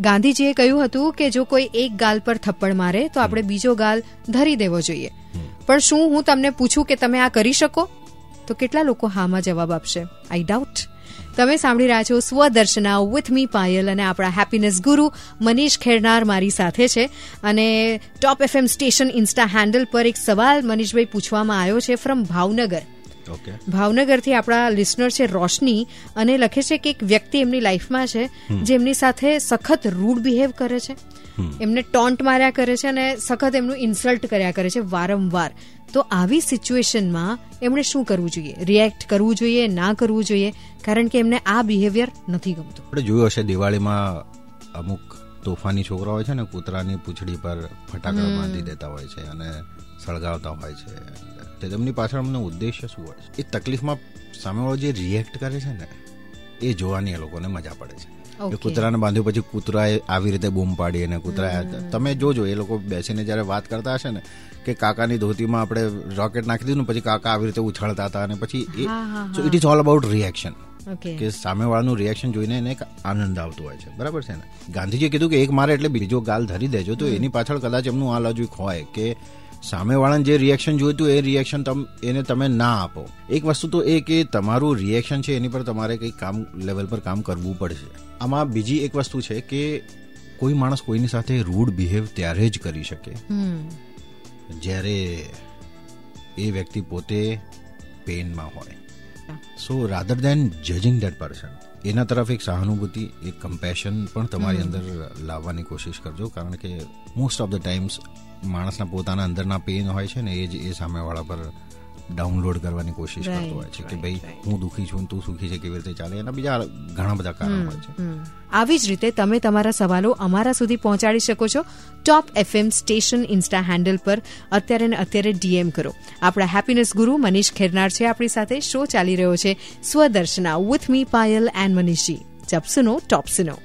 ગાંધીજીએ કહ્યું હતું કે જો કોઈ એક ગાલ પર થપ્પડ મારે તો આપણે બીજો ગાલ ધરી દેવો જોઈએ. પણ શું હું તમને પૂછું કે તમે આ કરી શકો? તો કેટલા લોકો હામાં જવાબ આપશે? આઈ ડાઉટ તમે સાંભળી રહ્યા છો સ્વદર્શના વિથ મી પાયલ અને આપણા હેપીનેસ ગુરુ મનીષ ખેરનાર મારી સાથે છે. અને top FM station insta handle પર એક સવાલ મનીષભાઈ પૂછવામાં આવ્યો છે ફ્રોમ ભાવનગર. ભાવનગરથી આપણા લિસનર છે રોશની અને લખે છે કે એક વ્યક્તિ એમની લાઈફમાં છે જે એમની સાથે સખત રૂડ બિહેવ કરે છે. એમને ટોન્ટ માર્યા કરે છે અને સખત એમનું ઇન્સલ્ટ કર્યા કરે છે વારંવાર. તો આવી સિચ્યુએશનમાં એમણે શું કરવું જોઈએ? રિએક્ટ કરવું જોઈએ ના કરવું જોઈએ? કારણ કે એમને આ બિહેવિયર નથી ગમતું. આપણે જોયું હશે દિવાળીમાં અમુક તોફાની છોકરા હોય છે ને કૂતરાની પૂંછડી પર ફટાકડા બાંધી દેતા હોય છે અને સળગાવતા હોય છે. તે તેમની પાછળ અમને ઉદ્દેશ્ય શું હોય છે? એ તકલીફમાં સામેવાળો જે રિએક્ટ કરે છે ને એ જોવાની એ લોકોને મજા પડે છે. એ કૂતરાને બાંધ્યું પછી કૂતરાએ આવી રીતે બૂમ પાડી અને કૂતરા તમે જોજો એ લોકો બેસીને જ્યારે વાત કરતા હશે ને કે કાકાની ધોતીમાં આપણે રોકેટ નાખી દીધું ને પછી કાકા આવી રીતે ઉછાળતા હતા અને પછી એ so it is all about reaction કે સામેવાળાનું રિએક્શન જોઈને એને એક આનંદ આવતો હોય છે. બરાબર છે ને? ગાંધીજીએ કીધું કે એક મારે એટલે બીજો ગાલ ધરી દેજો તો એની પાછળ કદાચ એમનું આ લોજિક હોય કે સામેવાળાને જે રિએક્શન જોઈતું એ રિએક્શન તમ એને તમે ના આપો. એક વસ્તુ તો એ કે તમારું રિએક્શન છે એની પર તમારે કંઈક કામ લેવલ પર કામ કરવું પડશે. આમાં બીજી એક વસ્તુ છે કે કોઈ માણસ કોઈની સાથે રૂડ બિહેવ ત્યારે જ કરી શકે. જ્યારે એ વ્યક્તિ પોતે પેનમાં હોય. So rather than judging that person એના તરફ એક સહાનુભૂતિ એક કમ્પેશન પણ તમારી અંદર લાવવાની કોશિશ કરજો. કારણ કે મોસ્ટ ઓફ ધ ટાઈમ્સ માણસના પોતાના અંદરના પેન હોય છે ને એ જ એ સામેવાળા પર ડાઉનલોડ કરવાની કોશિશ કરતો હોય છે કે ભાઈ હું દુઃખી છું તું સુખી છે કેવી રીતે ચાલે? એના બીજા ઘણા બધા કારણો હોય છે. આવી જ રીતે તમે તમારા સવાલો અમારા સુધી પહોંચાડી શકો છો. Top FM station insta handle પર અત્યારે ને અત્યારે ડીએમ કરો. આપણા હેપીનેસ ગુરુ મનીષ ખેરનાર છે આપણી સાથે. શો ચાલી રહ્યો છે Swadarshana with me Payal and Manishji. જબ સુનો ટોપ સુનો.